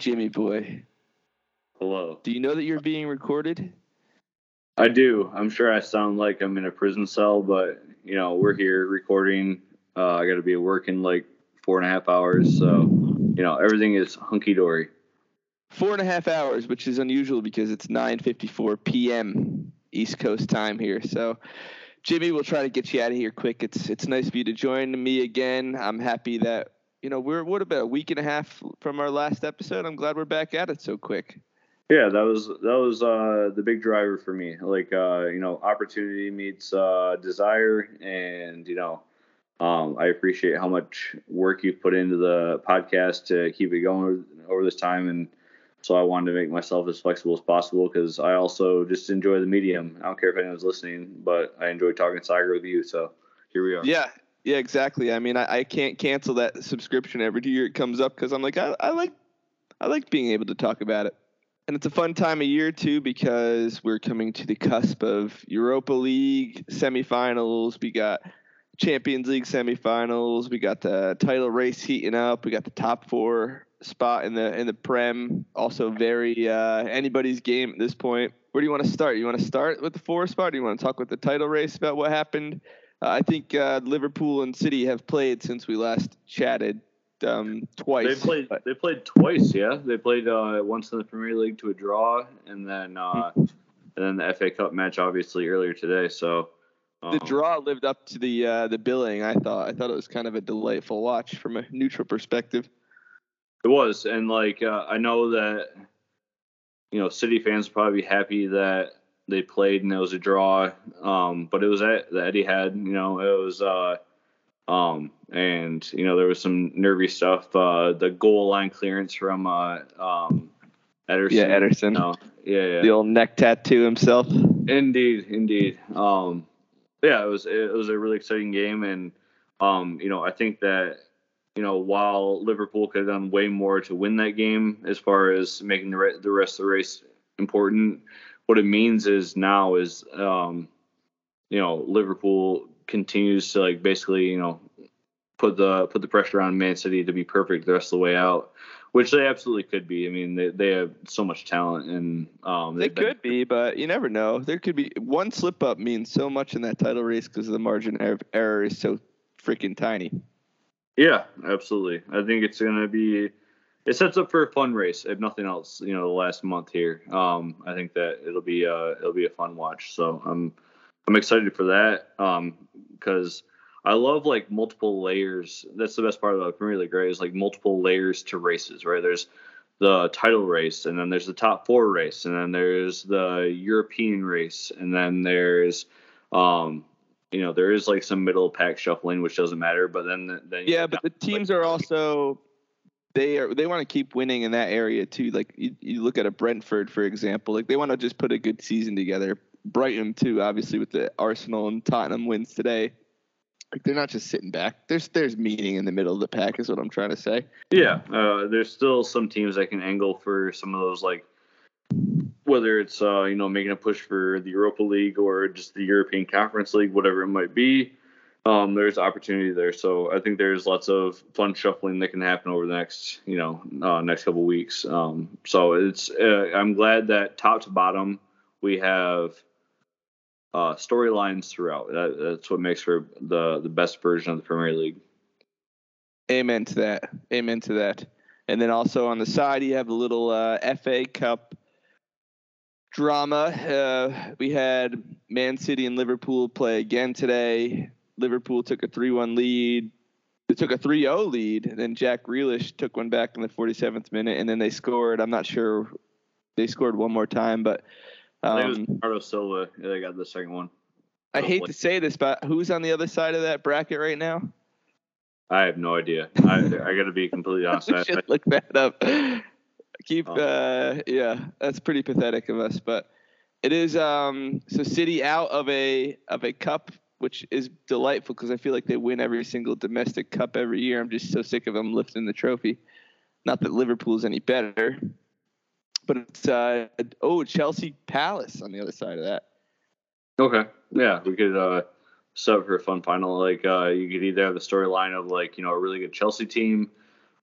Jimmy boy. Hello. Do you know that you're being recorded? I do. I'm sure I sound like I'm in a prison cell, but you know, we're here recording. Uh, I got to be working like four and a half hours, so you know, everything is hunky dory. Four and a half hours, which is unusual because it's 9:54 p.m. East Coast time here. So, Jimmy, we'll try to get you out of here quick. It's it's nice of you to join me again. I'm happy that you know we're what about a week and a half from our last episode. I'm glad we're back at it so quick. Yeah, that was that was uh, the big driver for me. Like uh, you know, opportunity meets uh, desire, and you know, um, I appreciate how much work you've put into the podcast to keep it going over, over this time, and so I wanted to make myself as flexible as possible because I also just enjoy the medium. I don't care if anyone's listening, but I enjoy talking soccer with you. So here we are. Yeah, yeah, exactly. I mean, I, I can't cancel that subscription every year it comes up because I'm like, I, I like, I like being able to talk about it. And it's a fun time of year too because we're coming to the cusp of Europa League semifinals. We got Champions League semifinals. We got the title race heating up. We got the top four spot in the in the Prem. Also very uh, anybody's game at this point. Where do you want to start? You want to start with the four spot? do you want to talk with the title race about what happened? I think uh, Liverpool and City have played since we last chatted um, twice. They played. But. They played twice. Yeah, they played uh, once in the Premier League to a draw, and then uh, and then the FA Cup match, obviously earlier today. So um, the draw lived up to the uh, the billing. I thought. I thought it was kind of a delightful watch from a neutral perspective. It was, and like uh, I know that you know City fans will probably be happy that they played and it was a draw. Um, but it was at the Etihad. You know, it was. Uh, um, and you know there was some nervy stuff. Uh, the goal line clearance from uh, um, Ederson. Yeah, Ederson. No, yeah, yeah. The old neck tattoo himself. Indeed, indeed. Um, yeah, it was it was a really exciting game, and um, you know I think that you know while Liverpool could have done way more to win that game as far as making the re- the rest of the race important, what it means is now is um, you know Liverpool continues to like basically you know put the put the pressure on Man City to be perfect the rest of the way out, which they absolutely could be. I mean, they, they have so much talent, and um, they could been, be, but you never know. There could be one slip up means so much in that title race because the margin of error is so freaking tiny. Yeah, absolutely. I think it's gonna be. It sets up for a fun race, if nothing else. You know, the last month here. Um, I think that it'll be uh, it'll be a fun watch. So I'm I'm excited for that. Um, because I love like multiple layers. That's the best part about Premier League, right? Is like multiple layers to races, right? There's the title race, and then there's the top four race, and then there's the European race, and then there's um, you know, there is like some middle pack shuffling, which doesn't matter. But then, then yeah, but the teams like, are also they are they want to keep winning in that area too. Like you, you look at a Brentford, for example, like they want to just put a good season together. Brighton too, obviously with the Arsenal and Tottenham wins today. Like they're not just sitting back. There's there's meaning in the middle of the pack, is what I'm trying to say. Yeah, uh, there's still some teams that can angle for some of those like whether it's uh, you know making a push for the Europa League or just the European Conference League, whatever it might be. Um, there's opportunity there, so I think there's lots of fun shuffling that can happen over the next you know uh, next couple weeks. Um, so it's uh, I'm glad that top to bottom we have uh, storylines throughout. That, that's what makes for the the best version of the Premier League. Amen to that. Amen to that. And then also on the side, you have a little uh, FA Cup drama. Uh, we had Man City and Liverpool play again today. Liverpool took a 3 1 lead. They took a 3 0 lead. And then Jack Grealish took one back in the 47th minute. And then they scored. I'm not sure. They scored one more time, but um, I think it was um, Bernardo Silva. Yeah, they got the second one. I hate to say this, but who's on the other side of that bracket right now? I have no idea. I I got to be completely honest. I should look that up. Keep oh. uh yeah, that's pretty pathetic of us, but it is um so City out of a of a cup which is delightful because I feel like they win every single domestic cup every year. I'm just so sick of them lifting the trophy. Not that Liverpool's any better, but it's uh, oh Chelsea Palace on the other side of that. Okay, yeah, we could uh, up for a fun final. Like uh, you could either have the storyline of like you know a really good Chelsea team,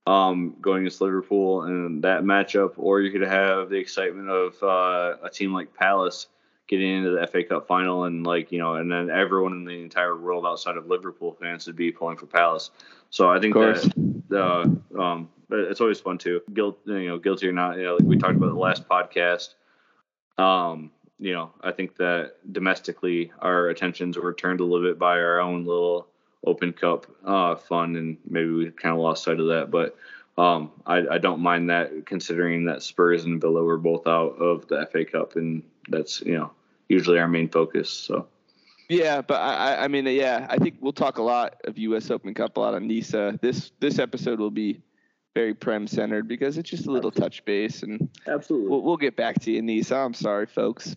um, going against Liverpool and that matchup, or you could have the excitement of uh, a team like Palace getting into the FA Cup final, and like you know, and then everyone in the entire world outside of Liverpool fans would be pulling for Palace. So I think that uh, um, it's always fun too. Guilt, you know, guilty or not, you know, like we talked about the last podcast. Um, you know, I think that domestically our attentions were turned a little bit by our own little Open Cup uh, fun, and maybe we kind of lost sight of that. But um, I, I, don't mind that, considering that Spurs and Villa were both out of the FA Cup, and that's you know usually our main focus. So. Yeah, but I, I mean, yeah, I think we'll talk a lot of U.S. Open Cup, a lot of NISA. This this episode will be very prem centered because it's just a little touch base, and absolutely, we'll, we'll get back to you, NISA. I'm sorry, folks.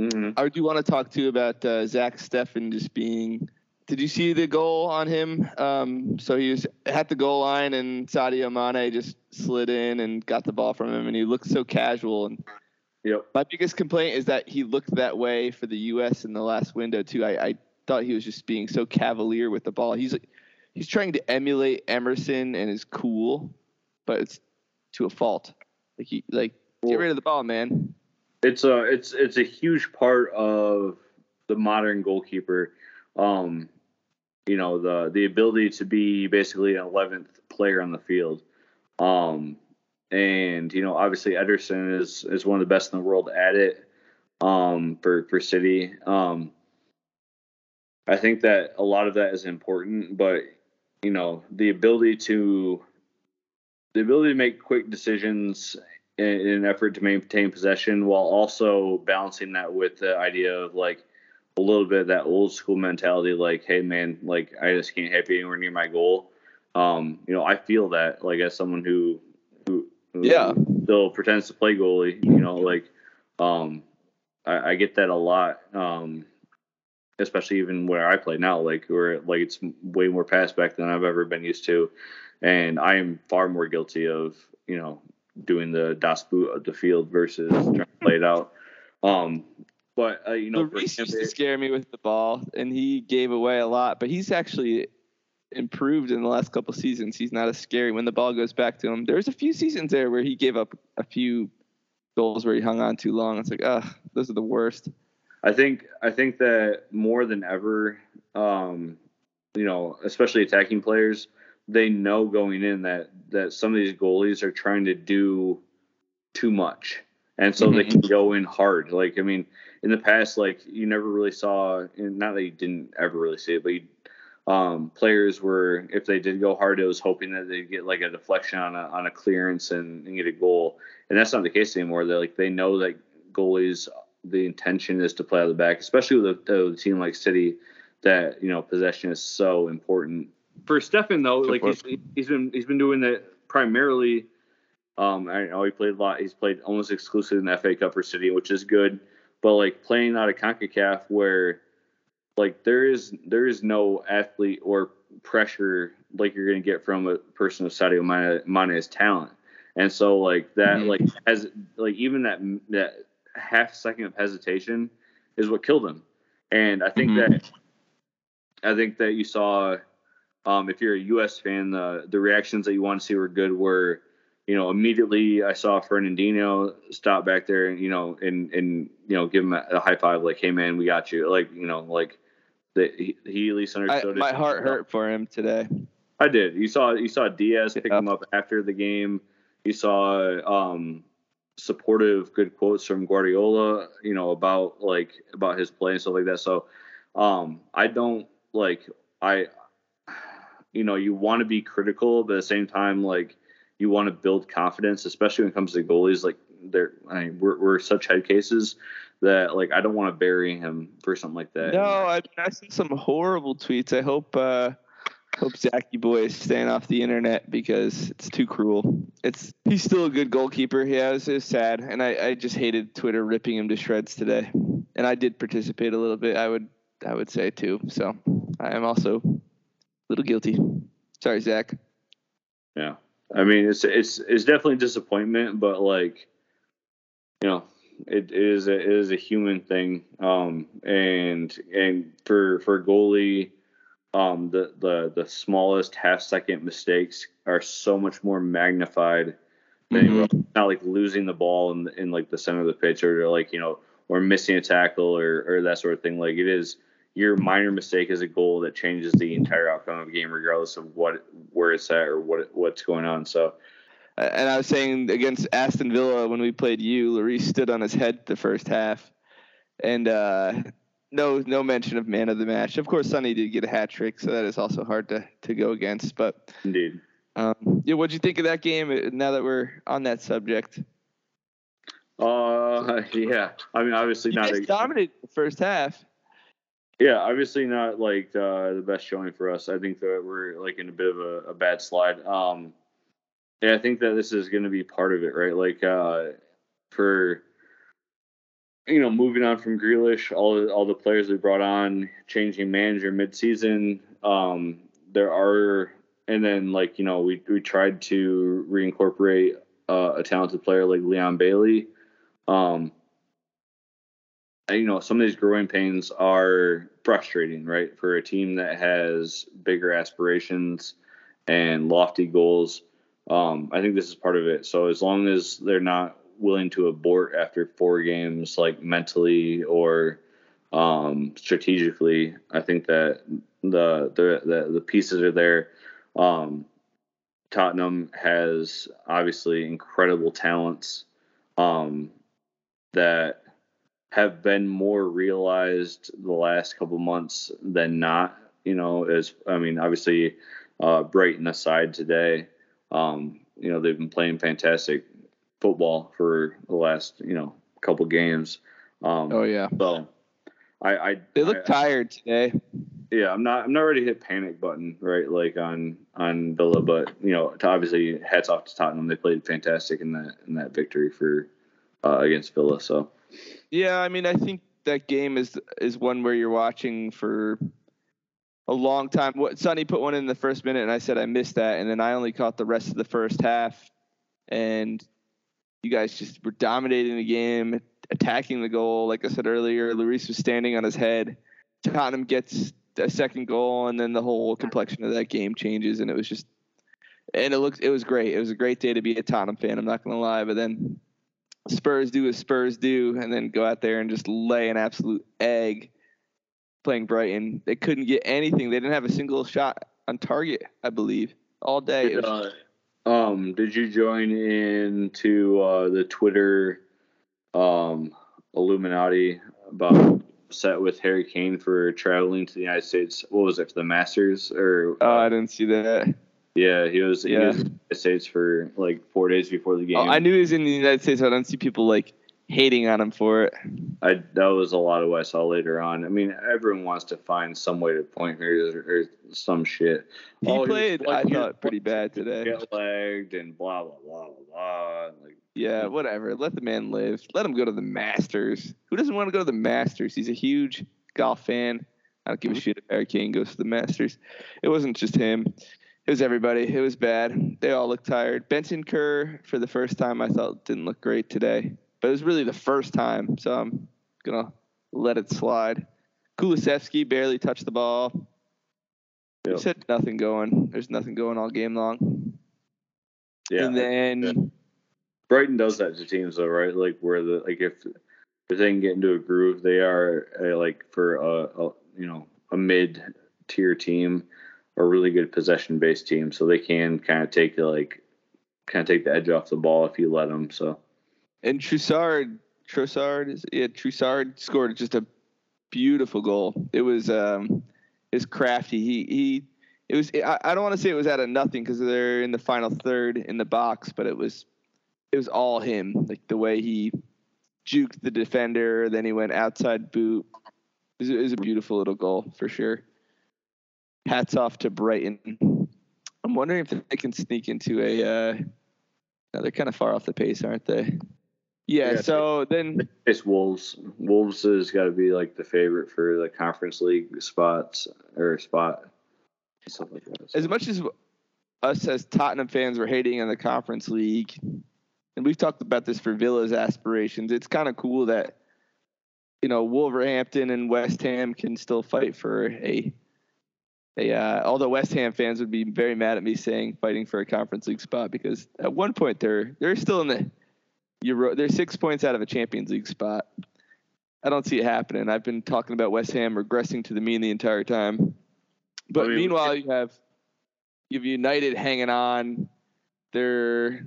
Mm-hmm. I do want to talk to you about uh, Zach Steffen just being. Did you see the goal on him? Um, so he was at the goal line, and Sadio Mane just slid in and got the ball from him, and he looked so casual. And yep. my biggest complaint is that he looked that way for the U.S. in the last window too. I, I thought he was just being so cavalier with the ball. He's he's trying to emulate Ederson and is cool, but it's to a fault. Like he like get rid of the ball, man it's a it's it's a huge part of the modern goalkeeper. Um, you know the the ability to be basically an eleventh player on the field. Um, and you know obviously Ederson is is one of the best in the world at it. Um, for for City. Um, I think that a lot of that is important, but you know the ability to the ability to make quick decisions in, in an effort to maintain possession while also balancing that with the idea of like a little bit of that old school mentality like hey man like i just can't hit anywhere near my goal um you know i feel that like as someone who who, who yeah still pretends to play goalie you know like um I, I get that a lot um especially even where i play now like where like it's way more pass back than i've ever been used to and i am far more guilty of you know doing the Das Boot of the field versus trying to play it out. Um, but uh, you know, Reece used to scare me with the ball, and he gave away a lot. But he's actually improved in the last couple seasons. He's not as scary when the ball goes back to him. There's a few seasons there where he gave up a few goals where he hung on too long. It's like, ah, those are the worst. I think I think that more than ever, um, you know, especially attacking players, they know going in that that some of these goalies are trying to do too much, and so mm-hmm. they can go in hard. Like I mean, in the past, like you never really saw, not that you didn't ever really see it, but you, um, players were if they did go hard, it was hoping that they'd get like a deflection on a on a clearance and, and get a goal, and that's not the case anymore. They like they know that goalies the intention is to play out of the back, especially with a, a team like City, that you know possession is so important for Steffen though, like he's, he's been he's been doing that primarily. Um, I know he played a lot. He's played almost exclusively in the FA Cup for City, which is good. But like playing out of Concacaf, where like there is there is no athlete or pressure like you're gonna get from a person of Sadio Mane, Mane's talent, and so like that mm-hmm. like as like even that that half second of hesitation is what killed him, and I think mm-hmm. that I think that you saw um, if you're a U.S. fan, the the reactions that you want to see were good. Were you know immediately I saw Fernandinho stop back there and you know and and you know give him a, a high five like hey man we got you like you know like that he, he, at least understood I, my heart hurt for him today. I did. You saw you saw Dias pick him up after the game. You saw um, supportive, good quotes from Guardiola. You know about like about his play and stuff like that. So um, I don't like I you know, you want to be critical, but at the same time, like you want to build confidence, especially when it comes to goalies. Like they're, I mean, we're, we're such head cases that like I don't want to bury him for something like that. No, I, I see some horrible tweets. I hope uh, hope Zachy boy is staying off the internet because it's too cruel. It's he's still a good goalkeeper. Yeah, it's, it's sad, and I, I just hated Twitter ripping him to shreds today. And I did participate a little bit. I would I would say too. So I am also a little guilty. Sorry, Zach. Yeah, I mean it's it's it's definitely disappointment, but like, you know, it is a, it is a human thing. Um, and and for for goalie, um, the the the smallest half second mistakes are so much more magnified than Mhm. not like losing the ball in, in like the center of the pitch or like you know or missing a tackle or or that sort of thing. Like it is your minor mistake is a goal that changes the entire outcome of a game, regardless of what where it's at or what what's going on. So And I was saying against Aston Villa when we played you, Lloris stood on his head the first half, and uh, no no mention of man of the match. Of course, Sonny did get a hat trick, so that is also hard to to go against. But indeed. um, yeah, what'd you think of that game? uh, Now that we're on that subject, Uh, yeah. I mean, obviously you not. guys a- dominated the first half. Yeah, obviously not like uh, the best showing for us. I think that we're like in a bit of a, a bad slide. Um, yeah, I think that this is going to be part of it, right? Like uh, for you know, moving on from Grealish, all the, all the players we brought on, changing manager midseason. Um, there are, and then like you know, we we tried to reincorporate uh, a talented player like Leon Bailey. Um, you know, some of these growing pains are frustrating, right? For a team that has bigger aspirations and lofty goals. Um, I think this is part of it. So as long as they're not willing to abort after four games, like mentally or um, strategically, I think that the the the, the pieces are there. Um, Tottenham has obviously incredible talents um, that have been more realized the last couple months than not. You know, as I mean, obviously, uh, Brighton aside today, um, you know, they've been playing fantastic football for the last you know couple games. Um, Oh yeah, so I, I they look I- tired today. yeah, I'm not I'm not ready to hit panic button right like on on Villa, but you know, to obviously hats off to Tottenham. They played fantastic in that in that victory for uh, against Villa. So Yeah, I mean, I think that game is is one where you're watching for a long time. What Sonny put one in the first minute, and I said I missed that, and then I only caught the rest of the first half, and you guys just were dominating the game, attacking the goal. Like I said earlier, Lloris was standing on his head. Tottenham gets a second goal, and then the whole complexion of that game changes, and it was just. And it looked, it was great. It was a great day to be a Tottenham fan. I'm not gonna lie, but then Spurs do as Spurs do, and then go out there and just lay an absolute egg playing Brighton. They couldn't get anything. They didn't have a single shot on target, I believe, all day. Did, uh, um, did you join in to uh, the Twitter um, Illuminati about set with Harry Kane for traveling to the United States? What was it for the Masters or? oh, I didn't see that. Yeah, he was. He Yeah. was in the United States for like four days before the oh, game. Oh, I knew he was in the United States. I don't see people like hating on him for it. I that was a lot of what I saw later on. I mean, everyone wants to find some way to point fingers or, or some shit. He Oh, played, I he was thought, pretty bad today. Get lagged and blah blah blah blah blah. Like, Yeah, whatever. Let the man live. Let him go to the Masters. Who doesn't want to go to the Masters? He's a huge golf fan. I don't give a mm-hmm. shit if Harry Kane goes to the Masters. It wasn't just him. It was everybody. It was bad. They all looked tired. Bentancur, for the first time, I thought didn't look great today. But it was really the first time, so I'm gonna let it slide. Kulusevski barely touched the ball. Yep. Just had nothing going. There's nothing going all game long. yeah, and then yeah. Brighton does that to teams though, right? Like where the like if if they can get into a groove, they are uh, like for a, a you know a mid tier team, a really good possession based team, so they can kind of take the like kind of take the edge off the ball if you let them. So And Trossard, Trossard is yeah, Trossard scored just a beautiful goal. It was um, is crafty. He he. It was. I, I don't want to say it was out of nothing because they're in the final third in the box, but it was. It was all him. Like the way he juked the defender, then he went outside boot. It was, it was a beautiful little goal for sure. Hats off to Brighton. I'm wondering if they can sneak into a. Uh, no, they're kind of far off the pace, aren't they? Yeah. Yeah, so then, it's Wolves. Wolves has got to be like the favorite for the Conference League spots or spot stuff like that. So. as much as us as Tottenham fans were hating on the Conference League, and we've talked about this for Villa's aspirations, it's kind of cool that you know Wolverhampton and West Ham can still fight for a They, uh, although West Ham fans would be very mad at me saying fighting for a Conference League spot because at one point they're they're still in the Euro. They're six points out of a Champions League spot. I don't see it happening. I've been talking about West Ham regressing to the mean the entire time. But I mean, meanwhile, you have you have United hanging on. They're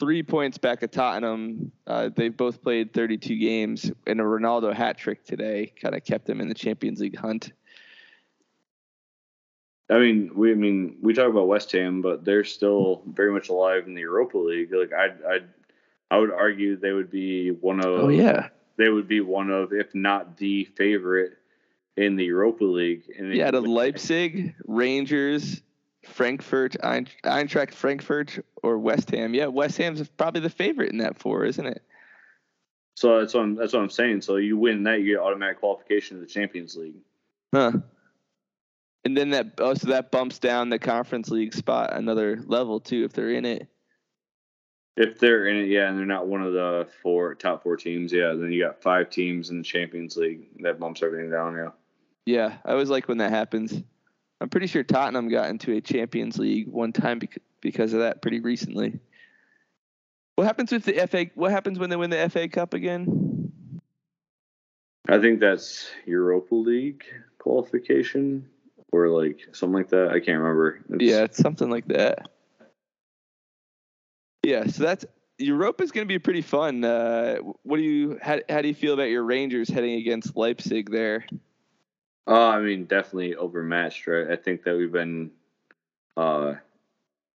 three points back at Tottenham. Uh, they've both played 32 games, and a Ronaldo hat trick today kind of kept them in the Champions League hunt. I mean, we I mean we talk about West Ham, but they're still very much alive in the Europa League. Like I I I would argue they would be one of oh yeah they would be one of if not the favorite in the Europa League. And yeah, to Leipzig, Rangers, Frankfurt, Eintracht Frankfurt, or West Ham. Yeah, West Ham's probably the favorite in that four, isn't it? So that's what I'm, that's what I'm saying. So you win that, you get automatic qualification to the Champions League. Huh. And then that oh, so that bumps down the Conference League spot another level too if they're in it. If they're in it, yeah, and they're not one of the four top four teams, yeah, then you got five teams in the Champions League. That bumps everything down, yeah. Yeah, I always like when that happens. I'm pretty sure Tottenham got into a Champions League one time because of that pretty recently. What happens with the FA? What happens when they win the FA Cup again? I think that's Europa League qualification or like something like that. I can't remember. It's, yeah, it's something like that. Yeah, so that's Europa is going to be pretty fun. Uh, what do you how, how do you feel about your Rangers heading against Leipzig there? Uh, I mean, definitely overmatched, right? I think that we've been uh,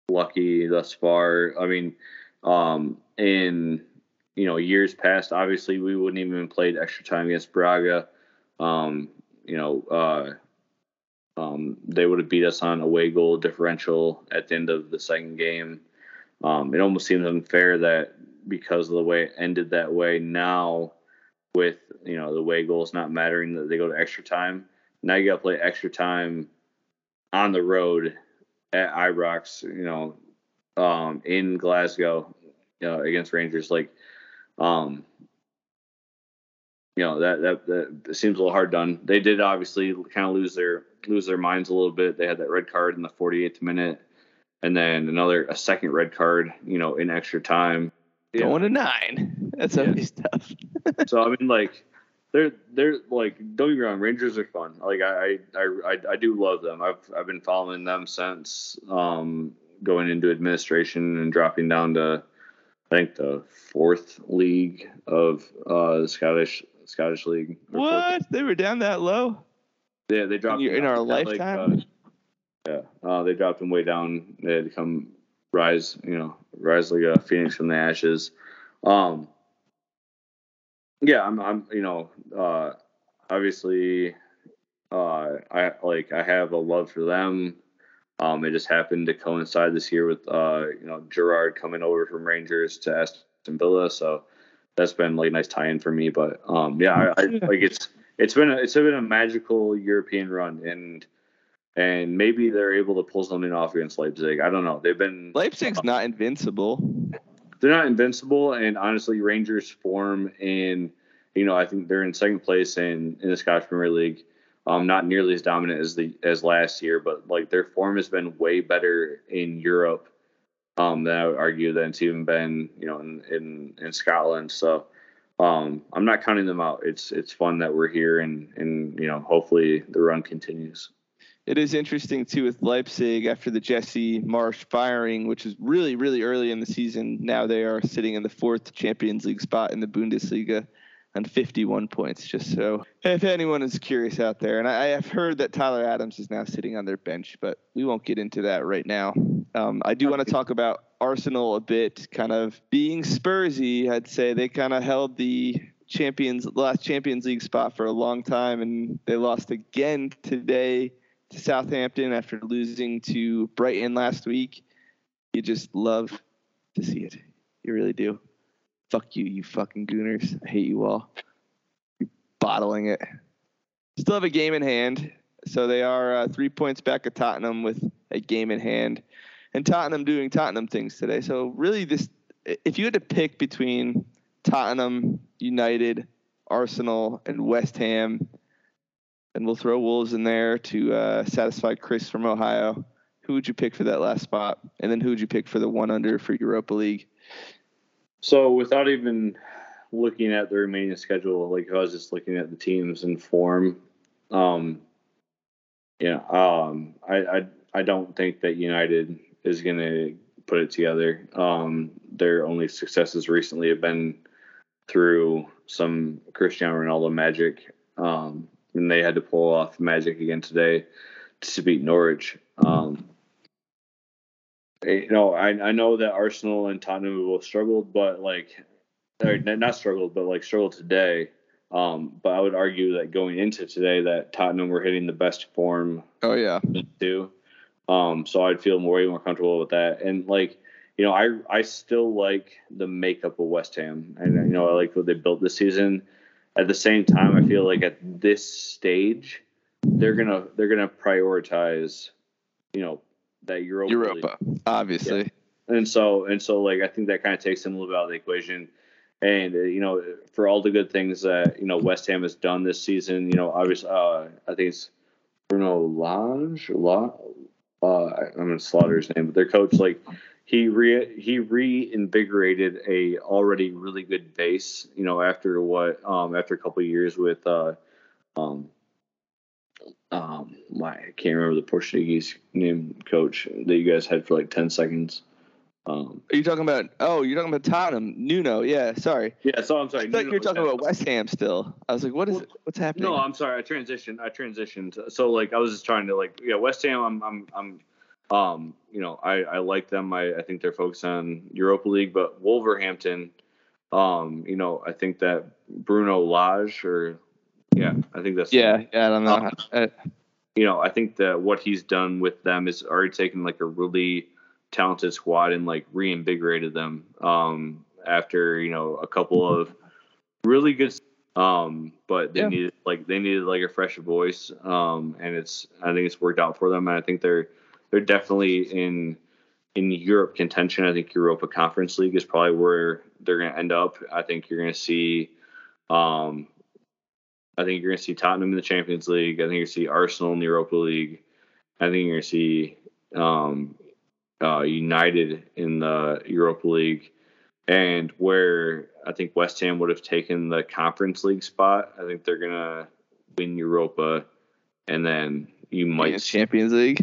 lucky thus far. I mean, um, in you know years past, obviously we wouldn't even played extra time against Braga. Um, you know, uh, um, they would have beat us on a away goal differential at the end of the second game. Um, it almost seems unfair that because of the way it ended that way, now with you know the way goals not mattering that they go to extra time. Now you got to play extra time on the road at Ibrox, you know, um, in Glasgow uh, against Rangers. Like, um, you know that, that that seems a little hard done. They did obviously kind of lose their lose their minds a little bit. They had that red card in the 48th minute, and then another a second red card, you know, in extra time. Yeah. Going to nine. That's yeah. always tough. so I mean, like, they're they're like don't get me wrong, Rangers are fun. Like I I I, I do love them. I've I've been following them since um, going into administration and dropping down to I think the fourth league of uh, the Scottish Scottish league. What? They were down that low? Yeah, they dropped in, in our lifetime. Like, uh, yeah, uh, they dropped them way down. They had to come rise, you know, rise like a phoenix from the ashes. Um, yeah, I'm, I'm, you know, uh, obviously, uh, I like I have a love for them. Um, it just happened to coincide this year with, uh, you know, Gerrard coming over from Rangers to Aston Villa, so that's been like a nice tie-in for me. But um, yeah, I, I like it's it's been a, it's been a magical European run, and and maybe they're able to pull something off against Leipzig. I don't know. They've been Leipzig's uh, not invincible. They're not invincible, and honestly, Rangers form in you know I think they're in second place in in the Scottish Premier League. Um, not nearly as dominant as the as last year, but like their form has been way better in Europe um, than I would argue that it's even been you know in in, in Scotland. So um, I'm not counting them out. It's it's fun that we're here, and and you know hopefully the run continues. It is interesting too with Leipzig after the Jesse Marsch firing, which is really really early in the season. Now they are sitting in the fourth Champions League spot in the Bundesliga on 51 points. Just so if anyone is curious out there, and I, have heard that Tyler Adams is now sitting on their bench, but we won't get into that right now. Um, I do want to talk about Arsenal a bit, kind of being Spursy. I'd say they kind of held the champions last Champions League spot for a long time, and they lost again today to Southampton after losing to Brighton last week. You just love to see it. You really do. Fuck you, you fucking gooners. I hate you all. You're bottling it. Still have a game in hand. So they are uh, three points back at Tottenham with a game in hand. And Tottenham doing Tottenham things today. So really, this if you had to pick between Tottenham, United, Arsenal, and West Ham, and we'll throw Wolves in there to uh, satisfy Chris from Ohio. Who would you pick for that last spot? And then who would you pick for the one under for Europa League? So without even looking at the remaining schedule, like I was just looking at the teams in form, um, yeah, um, I, I I don't think that United is going to put it together. Um, their only successes recently have been through some Cristiano Ronaldo magic, um, and they had to pull off magic again today to beat Norwich. Um, you know, I I know that Arsenal and Tottenham have both struggled, but like, not struggled, but like struggled today. Um, but I would argue that going into today, that Tottenham were hitting the best form. Oh yeah, too. Um, so I'd feel more way more comfortable with that. And like, you know, I I still like the makeup of West Ham, and you know, I like what they built this season. At the same time, I feel like at this stage, they're gonna they're gonna prioritize, you know, that Europa. Europa, League. obviously. Yeah. And so and so, like I think that kind of takes him a little bit out of the equation. And uh, you know, for all the good things that you know West Ham has done this season, you know, obviously, uh, I think it's Bruno Lange, La, uh, I'm gonna slaughter his name, but their coach, like he re he reinvigorated a already really good base. You know, after what um after a couple years with uh um um my I can't remember the Portuguese name coach that you guys had for like ten seconds. Um, Are you talking about? Oh, you're talking about Tottenham, Nuno. Yeah, sorry. Yeah, so I'm sorry. I thought you were talking about West Ham still. I was like, what is well? What's happening? No, I'm sorry. I transitioned. I transitioned. So like, I was just trying to like, yeah, West Ham. I'm, I'm, I'm, um, you know, I, I like them. I, I think they're focused on Europa League, but Wolverhampton, um, you know, I think that Bruno Lage or yeah, I think that's yeah, yeah. I don't know. Um, I, you know, I think that what he's done with them is already taken like a really talented squad and like reinvigorated them um, after you know a couple of really good um, but they yeah. needed like they needed like a fresh voice um, and it's I think it's worked out for them and I think they're they're definitely in in Europe contention I think Europa Conference League is probably where they're going to end up I think you're going to see um, I think you're going to see Tottenham in the Champions League I think you're going to see Arsenal in the Europa League I think you're going to see um, uh, United in the Europa League, and where I think West Ham would have taken the Conference League spot. I think they're gonna win Europa, and then you might see, Champions League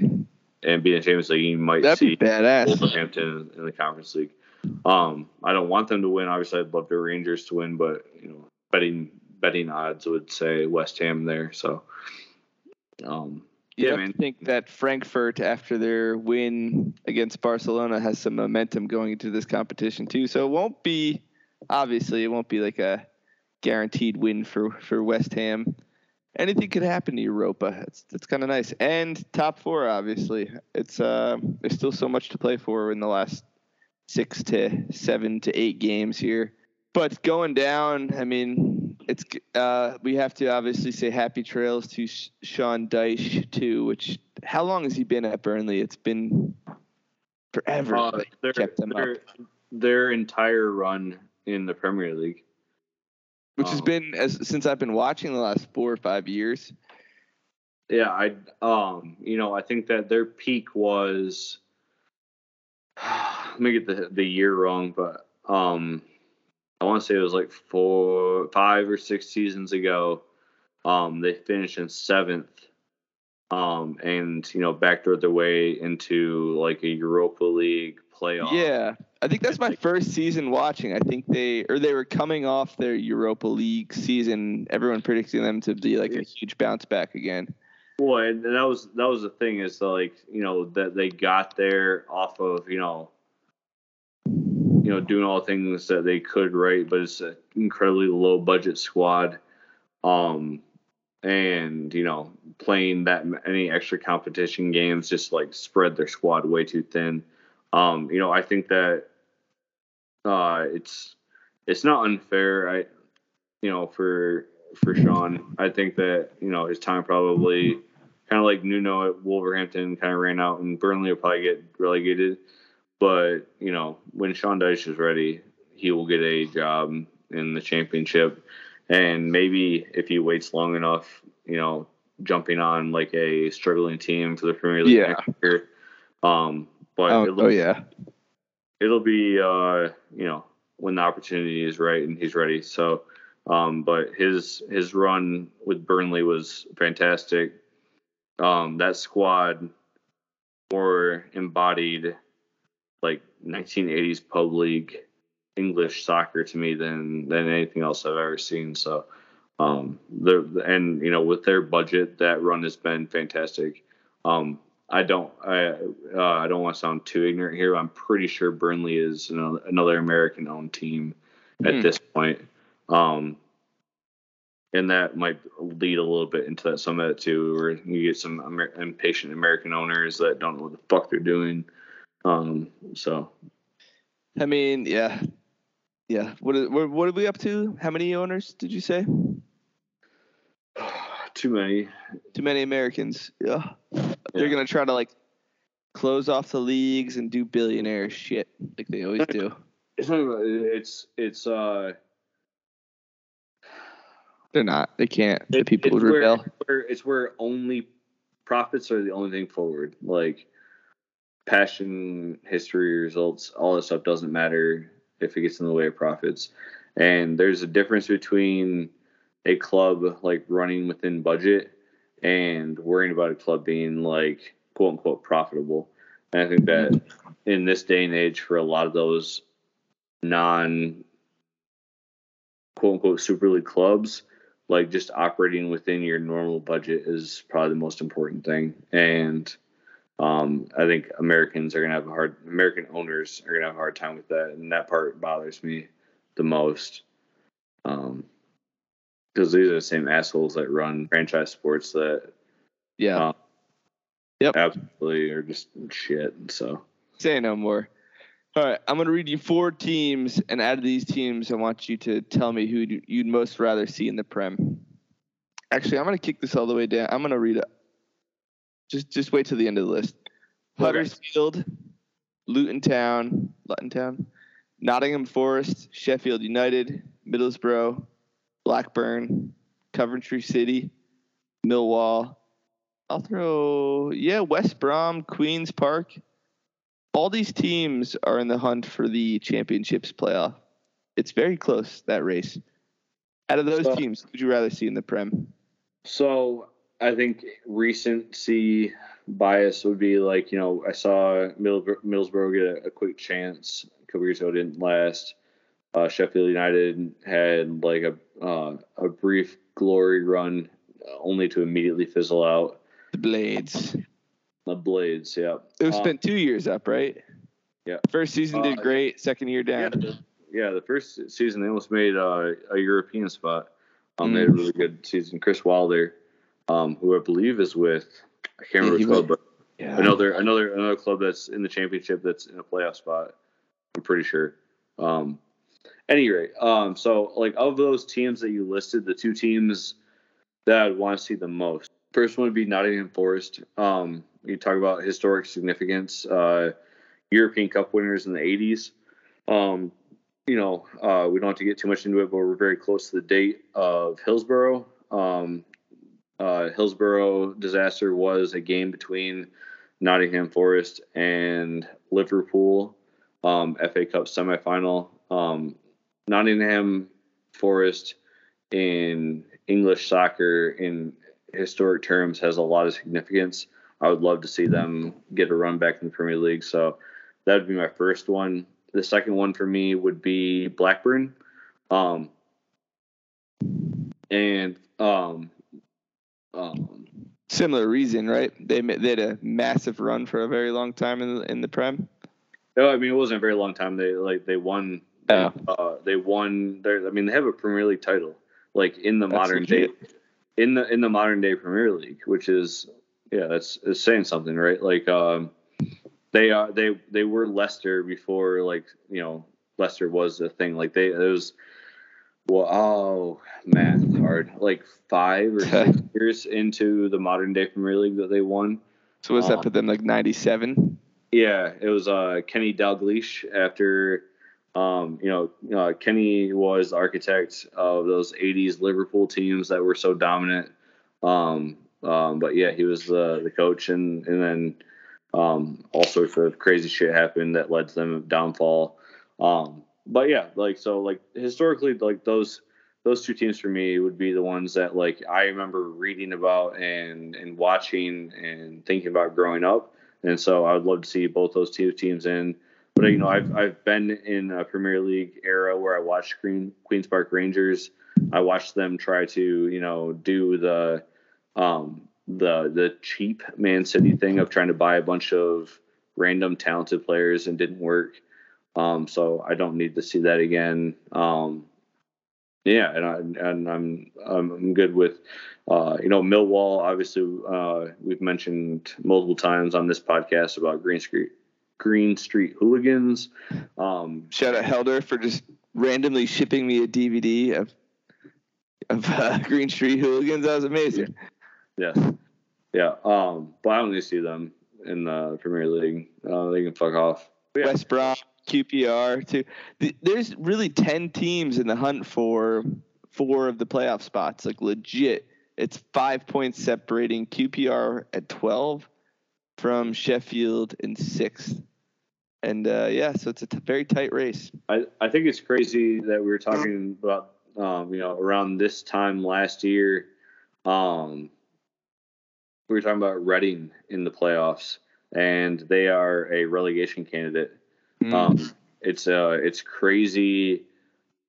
and be in Champions League. You might That'd see be badass. Wolverhampton in the Conference League. Um, I don't want them to win. Obviously, I'd love the Rangers to win, but you know, betting betting odds would say West Ham there. So, um, yeah, I think that Frankfurt, after their win against Barcelona, has some momentum going into this competition too. So it won't be, obviously, it won't be like a guaranteed win for for West Ham. Anything could happen to Europa. It's it's kind of nice. And top four, obviously, it's uh, there's still so much to play for in the last six to seven to eight games here. But going down, I mean, it's uh, we have to obviously say happy trails to Sean Dyche too. Which how long has he been at Burnley? It's been forever. Uh, their, kept them their, up. their entire run in the Premier League, which um, has been as since I've been watching the last four or five years. Yeah, I um you know I think that their peak was. Let me get the the year wrong, but um I want to say it was like four, five or six seasons ago. Um, they finished in seventh, um, and you know backdoored their way into like a Europa League playoff. Yeah, I think that's my first season watching. I think they or they were coming off their Europa League season. Everyone predicting them to be like a huge bounce back again. Well, and that was that was the thing is like you know that they got there off of you know you know, doing all the things that they could right, but it's an incredibly low budget squad. Um, and you know, playing that any extra competition games just like spread their squad way too thin. Um, you know, I think that uh, it's it's not unfair. I, you know, for for Sean, I think that you know his time probably kind of like Nuno at Wolverhampton kind of ran out, and Burnley will probably get relegated. But you know, when Sean Dyche is ready, he will get a job in the championship. And maybe if he waits long enough, you know, jumping on like a struggling team for the Premier League Yeah. next year. Um, but Oh, it'll, oh yeah. it'll be uh, you know when the opportunity is right and he's ready. So, um, but his his run with Burnley was fantastic. Um, that squad more embodied like 1980s pub league English soccer to me than than anything else I've ever seen. So, um, the and you know with their budget, that run has been fantastic. Um, I don't I uh, I don't want to sound too ignorant here. I'm pretty sure Burnley is another, another American owned team at Hmm. this point. Um, and that might lead a little bit into that some of that too, where you get some Amer- impatient American owners that don't know what the fuck they're doing. Um, so I mean, yeah, yeah. What is, what what are we up to? How many owners did you say? too many. Too many Americans. Yeah. They're gonna try to like close off the leagues and do billionaire shit like they always do. It's not it's it's uh They're not. They can't. The it- people it's would where, rebel. it's where it's where only profits are the only thing forward. Like passion, history, results, all that stuff doesn't matter if it gets in the way of profits. And there's a difference between a club like running within budget and worrying about a club being like quote unquote profitable. And I think that in this day and age, for a lot of those non quote unquote super league clubs, like just operating within your normal budget is probably the most important thing. And um, I think Americans are gonna have a hard American owners are gonna have a hard time with that, and that part bothers me the most. Um, because these are the same assholes that run franchise sports that Yeah. uh, Yep. absolutely are just shit. So Say no more. All right, I'm gonna read you four teams, and out of these teams, I want you to tell me who you'd- most rather see in the Prem. Actually, I'm gonna kick this all the way down. I'm gonna read it. Just just wait till the end of the list. Huddersfield, Luton Town, Luton Town, Nottingham Forest, Sheffield United, Middlesbrough, Blackburn, Coventry City, Millwall. I'll throw yeah, West Brom, Queens Park. All these teams are in the hunt for the championships playoff. It's very close that race. Out of those So- teams, would you rather see in the Prem? So I think recency bias would be like, you know, I saw Middlesbrough, Middlesbrough get a, a quick chance a couple years ago, didn't last. Uh, Sheffield United had like a uh, a brief glory run, uh, only to immediately fizzle out. The Blades. The Blades, yeah. It was Uh, spent two years up, right? Yeah. First season did Uh, great. Second year yeah, down. the, yeah, the first season they almost made uh, a European spot. Um, They had a Mm. really good season. Chris Wilder, um, who I believe is with I can't remember he his club, went- but Yeah. another another another club that's in the championship that's in a playoff spot. I'm pretty sure. Um, any rate, um, so like of those teams that you listed, the two teams that I'd want to see the most. First one would be Nottingham Forest. Um, you talk about historic significance, uh, European Cup winners in the 80s. Um, you know, uh, we don't have to get too much into it, but we're very close to the date of Hillsborough. Um, uh, Hillsborough disaster was a game between Nottingham Forest and Liverpool, um, FA Cup semifinal. Um, Nottingham Forest in English soccer in historic terms has a lot of significance. I would love to see them get a run back in the Premier League. So that would be my first one. The second one for me would be Blackburn. Um, and um, um, Similar reason, right? They they had a massive run for a very long time in the, in the Prem. no, I mean it wasn't a very long time. They like they won. Oh. Uh, they won. Their, I mean they have a Premier League title, like in the That's modern legit. day, in the in the modern day Premier League, which is yeah, that's is saying something, right? Like um, they are they they were Leicester before like you know Leicester was a thing. Like they it was well oh math hard like five or six years into the modern day Premier League that they won. So was Oh. that put them like 97? Yeah, it was uh, Kenny Dalglish after, um, you know, uh, Kenny was the architect of those 80s Liverpool teams that were so dominant. Um, Um, but yeah, he was the the coach, and and then um, all sorts of crazy shit happened that led to them downfall. Um, but yeah, like so, like historically, like those those two teams for me would be the ones that like I remember reading about and and watching and thinking about growing up. And so I would love to see both those two teams in. But you know, I've I've been in a Premier League era where I watched Queen, Queens Park Rangers. I watched them try to you know do the um, the the cheap Man City thing of trying to buy a bunch of random talented players and didn't work. Um, so I don't need to see that again. Um, yeah, and I and I'm I'm good with uh, you know Millwall. Obviously, uh, we've mentioned multiple times on this podcast about Green Street Green Street Hooligans. Um, Shout out Helder for just randomly shipping me a DVD of of uh, Green Street Hooligans. That was amazing. Yeah, yeah. Um, but I only see them in the Premier League. Uh, they can fuck off. Yeah. West Brom, QPR too. There's really ten teams in the hunt for four of the playoff spots. Like legit, it's five points separating QPR at twelve from Sheffield in sixth. And uh, yeah, so it's a t- very tight race. I, I think it's crazy that we were talking about, um, you know, around this time last year. Um, we were talking about Reading in the playoffs, and they are a relegation candidate. Mm. Um, it's uh, it's crazy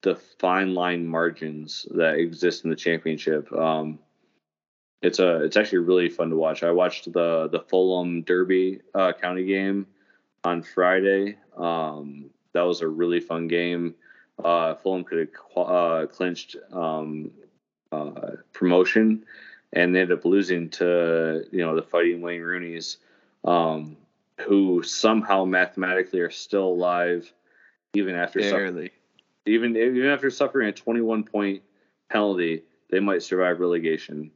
the fine line margins that exist in the championship. Um, it's a it's actually really fun to watch. I watched the the Fulham Derby uh, County game on Friday. Um, that was a really fun game. Uh, Fulham could have uh, clinched um, uh, promotion, and they ended up losing to you know the Fighting Wayne Rooney's, um, who somehow mathematically are still alive even after suffering, even even after suffering a 21 point penalty. They might survive relegation.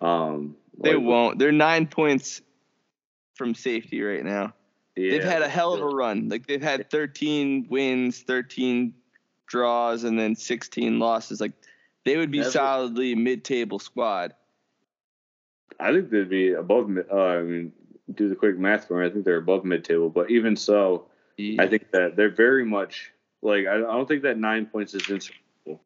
Um, they like, won't. They're nine points from safety right now. Yeah, they've had a hell of a run. Like they've had 13 wins, 13 draws, and then 16 losses. Like they would be solidly mid-table squad. I think they'd be above. Uh, I mean, do the quick math for me. I think they're above mid-table, but even so, yeah. I think that they're very much like. I don't think that nine points is insurmountable.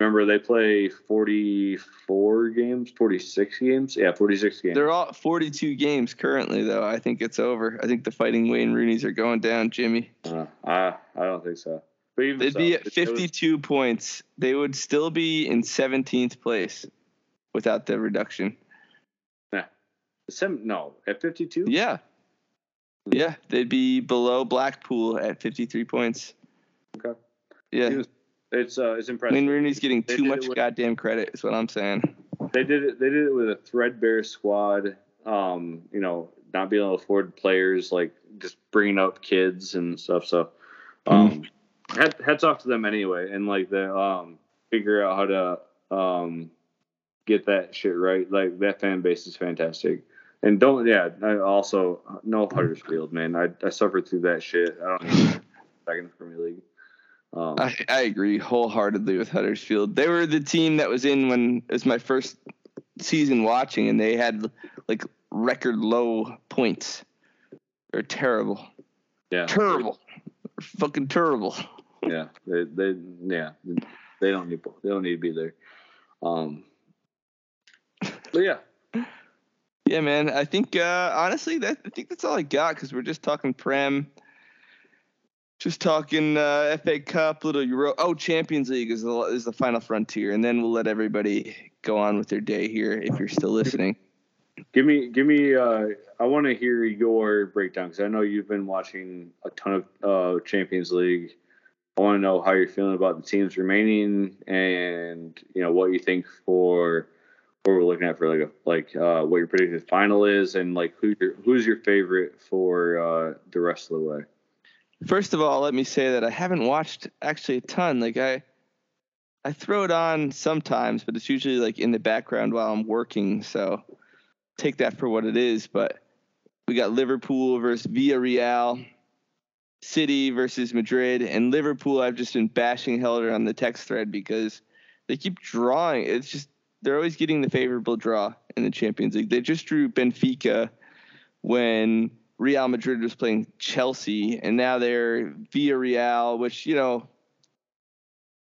Remember, they play 44 games, 46 games. Yeah, 46 games. They're all 42 games currently, though. I think it's over. I think the Fighting Wayne Rooney's are going down, Jimmy. Uh, I I don't think so. They'd so, be at 52 was... points. They would still be in 17th place without the reduction. Seven, no, at 52? Yeah. Yeah, they'd be below Blackpool at 53 points. Okay. Yeah. It's uh, it's impressive. Wayne Rooney's getting they too much with, goddamn credit. Is what I'm saying. They did it. They did it with a threadbare squad. Um, you know, not being able to afford players, like just bringing up kids and stuff. So, um, mm. heads off to them anyway, and like the um, figure out how to um, get that shit right. Like that fan base is fantastic. And don't, yeah. I also no Huddersfield, man. I I suffered through that shit. I don't back in the Premier League. Um, I, I agree wholeheartedly with Huddersfield. They were the team that was in when it was my first season watching, and they had like record low points. They're terrible. Yeah, terrible. They're fucking terrible. Yeah, they they yeah they don't need they don't need to be there. Um, but yeah. Yeah, man. I think uh, honestly, that I think that's all I got because we're just talking prem just talking uh, FA Cup, little Euro. Oh, Champions League is the is the final frontier, and then we'll let everybody go on with their day here. If you're still listening, give me give me. Uh, I want to hear your breakdown because I know you've been watching a ton of uh, Champions League. I want to know how you're feeling about the teams remaining, and you know what you think for what we're looking at for like like uh, what your predicted final is, and like who who's your favorite for uh, the rest of the way. First of all, let me say that I haven't watched actually a ton. Like I I throw it on sometimes, but it's usually like in the background while I'm working, so take that for what it is, but we got Liverpool versus Villarreal, City versus Madrid, and Liverpool I've just been bashing Helder on the text thread because they keep drawing. It's just they're always getting the favorable draw in the Champions League. They just drew Benfica when Real Madrid was playing Chelsea, and now they're Villarreal, which you know,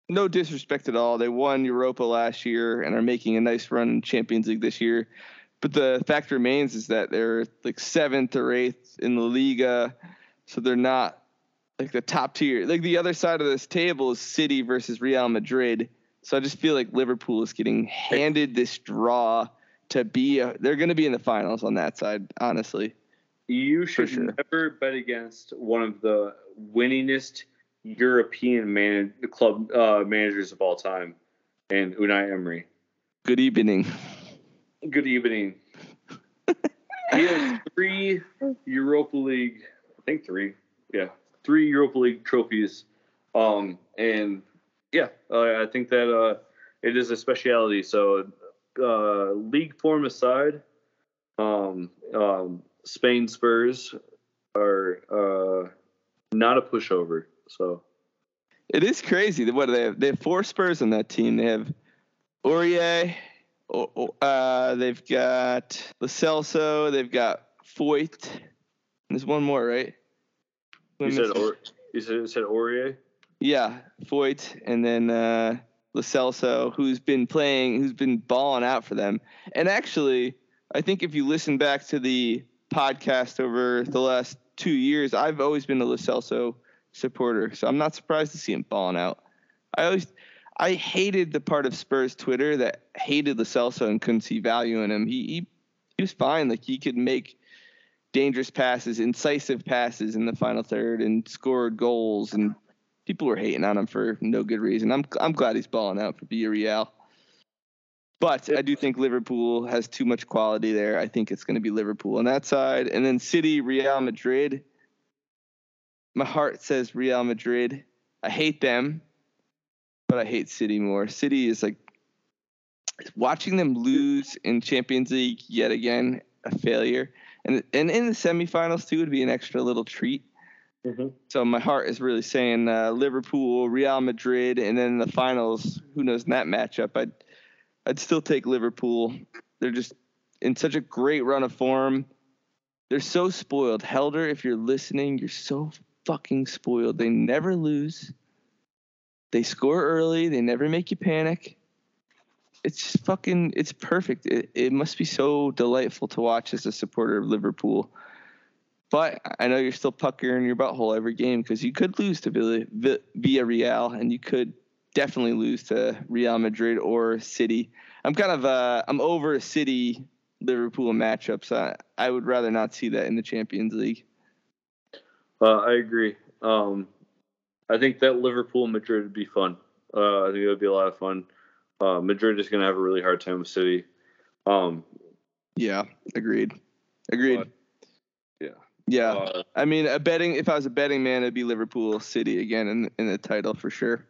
no disrespect at all. They won Europa last year and are making a nice run in Champions League this year. But the fact remains is that they're like seventh or eighth in the Liga, so they're not like the top tier. Like the other side of this table is City versus Real Madrid. So I just feel like Liverpool is getting handed this draw to be. A, they're going to be in the finals on that side, honestly. You should sure. never bet against one of the winningest European man club uh, managers of all time, and Unai Emery. Good evening. Good evening. he has three Europa League, I think three, yeah, three Europa League trophies, um, and yeah, uh, I think that uh, it is a speciality. So, uh, league form aside, um, um, Spain Spurs are uh, not a pushover. So it is crazy. What do they have? They have four Spurs on that team. They have Aurier. Uh, they've got Lo Celso. They've got Foyth. There's one more, right? You said, or, you said, you said Aurier? Yeah, Foyth, and then uh, Lo Celso, who's been playing, who's been balling out for them. And actually, I think if you listen back to the podcast over the last two years, I've always been a Lo Celso supporter, so I'm not surprised to see him balling out. I always, I hated the part of Spurs Twitter that hated Lo Celso and couldn't see value in him. He, he he was fine, like he could make dangerous passes, incisive passes in the final third, and scored goals and people were hating on him for no good reason. I'm I'm glad he's balling out for Villarreal. But I do think Liverpool has too much quality there. I think it's going to be Liverpool on that side, and then City, Real Madrid. My heart says Real Madrid. I hate them, but I hate City more. City is like watching them lose in Champions League yet again, a failure, and and in the semifinals too would be an extra little treat. Mm-hmm. So my heart is really saying uh, Liverpool, Real Madrid, and then the finals, who knows in that matchup? I'd I'd still take Liverpool. They're just in such a great run of form. They're so spoiled. Helder, if you're listening, you're so fucking spoiled. They never lose. They score early. They never make you panic. It's fucking. It's perfect. It, it must be so delightful to watch as a supporter of Liverpool. But I know you're still puckering your butthole every game because you could lose to Villa, Villarreal and you could definitely lose to Real Madrid or City. I'm kind of uh, I'm over City Liverpool matchups. I, I would rather not see that in the Champions League. Uh, I agree. Um, I think that Liverpool Madrid would be fun. Uh, I think it would be a lot of fun. Uh, Madrid is going to have a really hard time with City. Um, yeah, agreed. Agreed. Yeah. Uh, I mean, a betting. If I was a betting man, it'd be Liverpool City again in in the title for sure.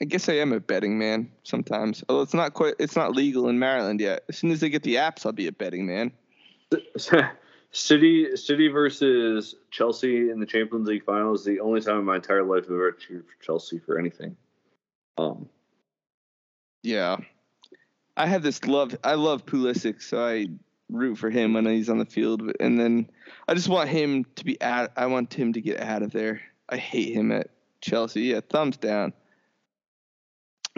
I guess I am a betting man sometimes. Although it's not quite, it's not legal in Maryland yet. As soon as they get the apps, I'll be a betting man. City, City versus Chelsea in the Champions League final is the only time in my entire life I've ever cheered for Chelsea for anything. Um. Yeah, I have this love. I love Pulisic, so I root for him when he's on the field. And then I just want him to be at. I want him to get out of there. I hate him at Chelsea. Yeah, thumbs down.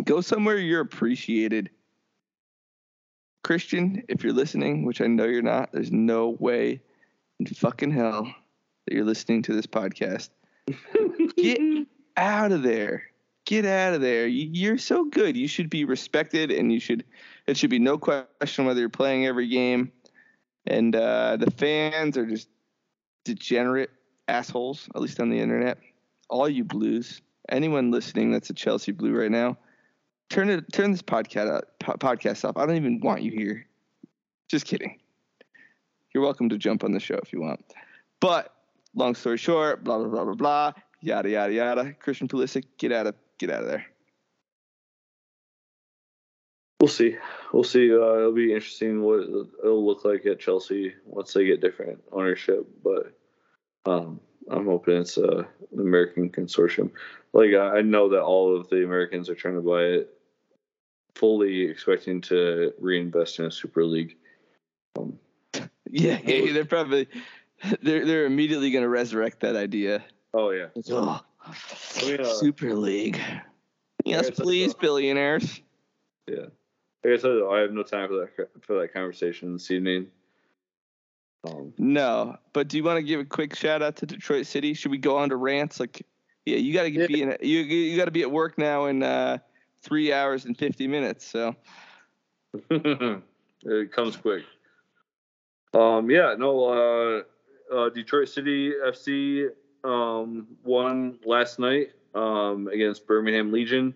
Go somewhere you're appreciated. Christian, if you're listening, which I know you're not, there's no way in fucking hell that you're listening to this podcast. Get out of there. Get out of there. You're so good. You should be respected and you should it should be no question whether you're playing every game. And uh, the fans are just degenerate assholes, at least on the internet. All you blues, anyone listening that's a Chelsea blue right now, turn it turn this podcast po- podcast off. I don't even want you here. Just kidding. You're welcome to jump on the show if you want. But long story short, blah blah blah blah blah, yada yada yada. Christian Pulisic, get out of get out of there. We'll see. We'll see. Uh, it'll be interesting what it'll look like at Chelsea once they get different ownership. But um, I'm hoping it's a, uh, an American consortium. Like I know that all of the Americans are trying to buy it. fully expecting to reinvest in a super league. Um, yeah, yeah, they're probably they're they're immediately going to resurrect that idea. Oh yeah. Oh, mean, uh, super league. Yes, please, billionaires. Yeah. Like I said, I have no time for that for that conversation this evening. Um, No, but do you want to give a quick shout out to Detroit City? Should we go on to rants? Like, yeah, you got to Yeah. be in. You you got to be at work now in uh, three hours and fifty minutes. So it comes quick. Um, yeah, no, uh, uh, Detroit City FC um, won last night um, against Birmingham Legion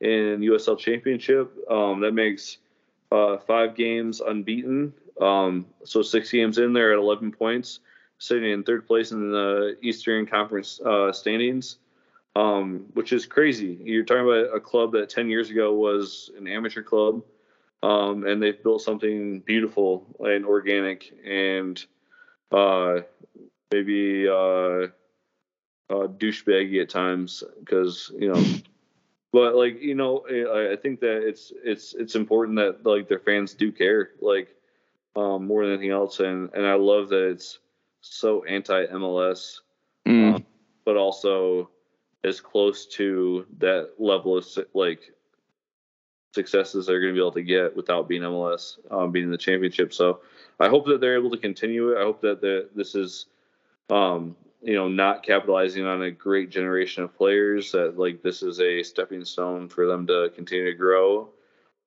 in USL Championship. Um, that makes uh, five games unbeaten. Um, so six games in there at 11 points, sitting in third place in the Eastern Conference uh, standings, um, which is crazy. You're talking about a club that 10 years ago was an amateur club um, and they've built something beautiful and organic and uh, maybe uh, uh, douchebaggy at times because you know, but like you know, I, I think that it's it's it's important that like their fans do care like um, more than anything else, and and I love that it's so anti MLS mm, um, but also as close to that level of like successes they're going to be able to get without being MLS, um, being in the championship. So I hope that they're able to continue it. I hope that the, this is, um, you know, not capitalizing on a great generation of players. That like this is a stepping stone for them to continue to grow.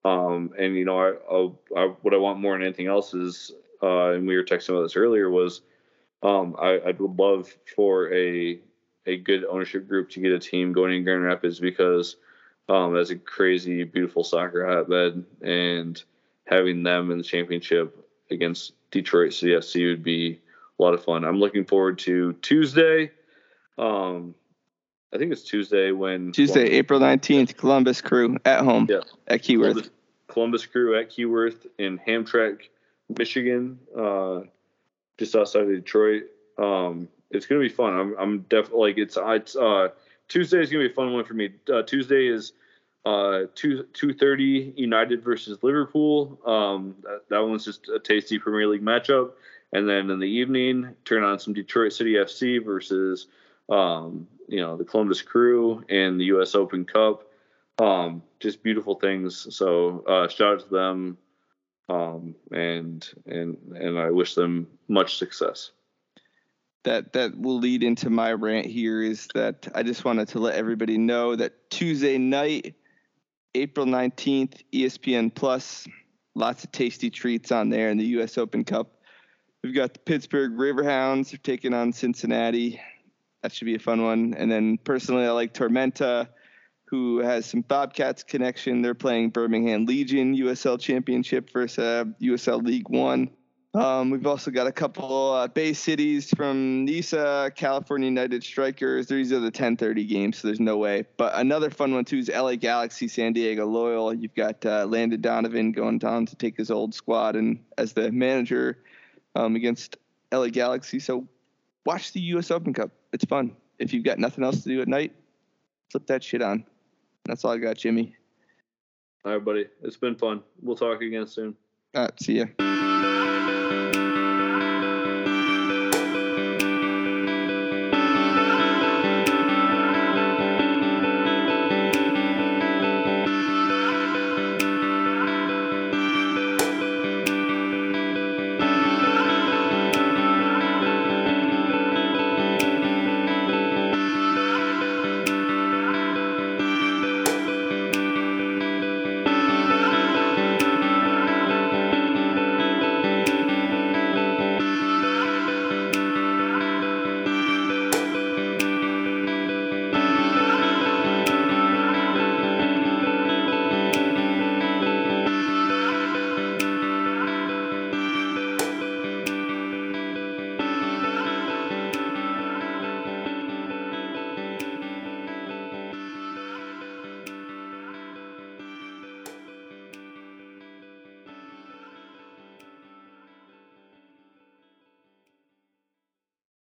Um, and you know, I, I, I, what I want more than anything else is, uh, and we were texting about this earlier, was um, I, I would love for a a good ownership group to get a team going in Grand Rapids because um, that's a crazy, beautiful soccer hotbed, and having them in the championship against Detroit City FC would be a lot of fun. I'm looking forward to Tuesday. Um, I think it's Tuesday when Tuesday, April nineteenth, Columbus Crew at home Yeah. at Keyworth. Columbus, Columbus Crew at Keyworth in Hamtramck, Michigan, uh, just outside of Detroit. Um, it's gonna be fun. I'm, I'm definitely like it's it's uh, Tuesday is gonna be a fun one for me. Uh, Tuesday is uh, two two thirty United versus Liverpool. Um, that, that one's just a tasty Premier League matchup. And then in the evening, turn on some Detroit City FC versus um, you know the Columbus Crew and the U.S. Open Cup um, just beautiful things. So uh, shout out to them, um, and and and I wish them much success. that that will lead into my rant here is that I just wanted to let everybody know that Tuesday night, April 19th, ESPN Plus, lots of tasty treats on there in the US Open Cup. We've got the Pittsburgh Riverhounds taking on Cincinnati. That should be a fun one. And then personally I like Tormenta who has some Bobcats connection. They're playing Birmingham Legion USL Championship versus uh, USL League 1. Um, we've also got a couple uh, Bay Cities from NISA, California United Strikers. These are the 10:30 games, so there's no way. But another fun one too is LA Galaxy, San Diego Loyal. You've got uh, Landon Donovan going down to take his old squad and as the manager um, against LA Galaxy. So watch the U.S. Open Cup. It's fun. If you've got nothing else to do at night, flip that shit on. That's all I got, Jimmy. All right, buddy. It's been fun. We'll talk again soon. All right, see ya.